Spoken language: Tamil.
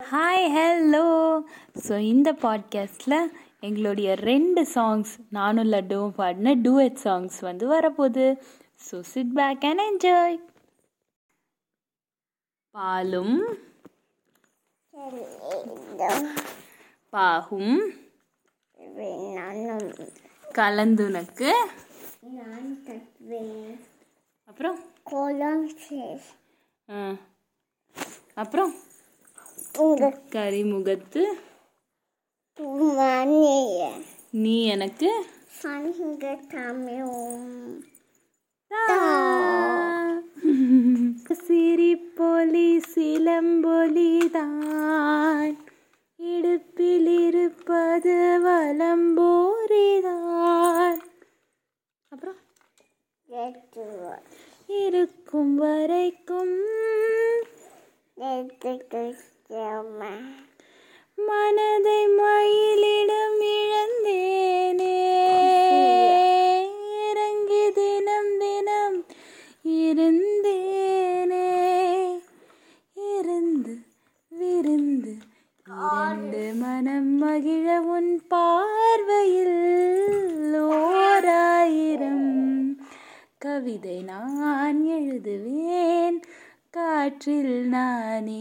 ஹாய் ஹலோ ஸோ இந்த பாட்காஸ்டில் எங்களுடைய ரெண்டு சாங்ஸ் நானும் லட்டுவும் பாடின டூயட் சாங்ஸ் வந்து வரப்போகுது. So sit back and enjoy பாலும் பாகும் கலந்துனக்கு அப்புறம்? அப்புறம்? கரிமுகத்து நீ எனக்கு. சிரிப்பொலி சிலம்பொலிதான். இடுப்பில் இருப்பது வலம்போரிதான். அப்புறம்? இருக்கும் வரைக்கும் மனதை மயிலிடம் இழந்தேனே. இறங்கி தினம் தினம் இருந்தேனே. இருந்து விருந்து இரண்டு மனம் மகிழ உன் பார்வையில் ஓராயிரம். கவிதை நான் எழுதுவேன் காற்றில் நானே.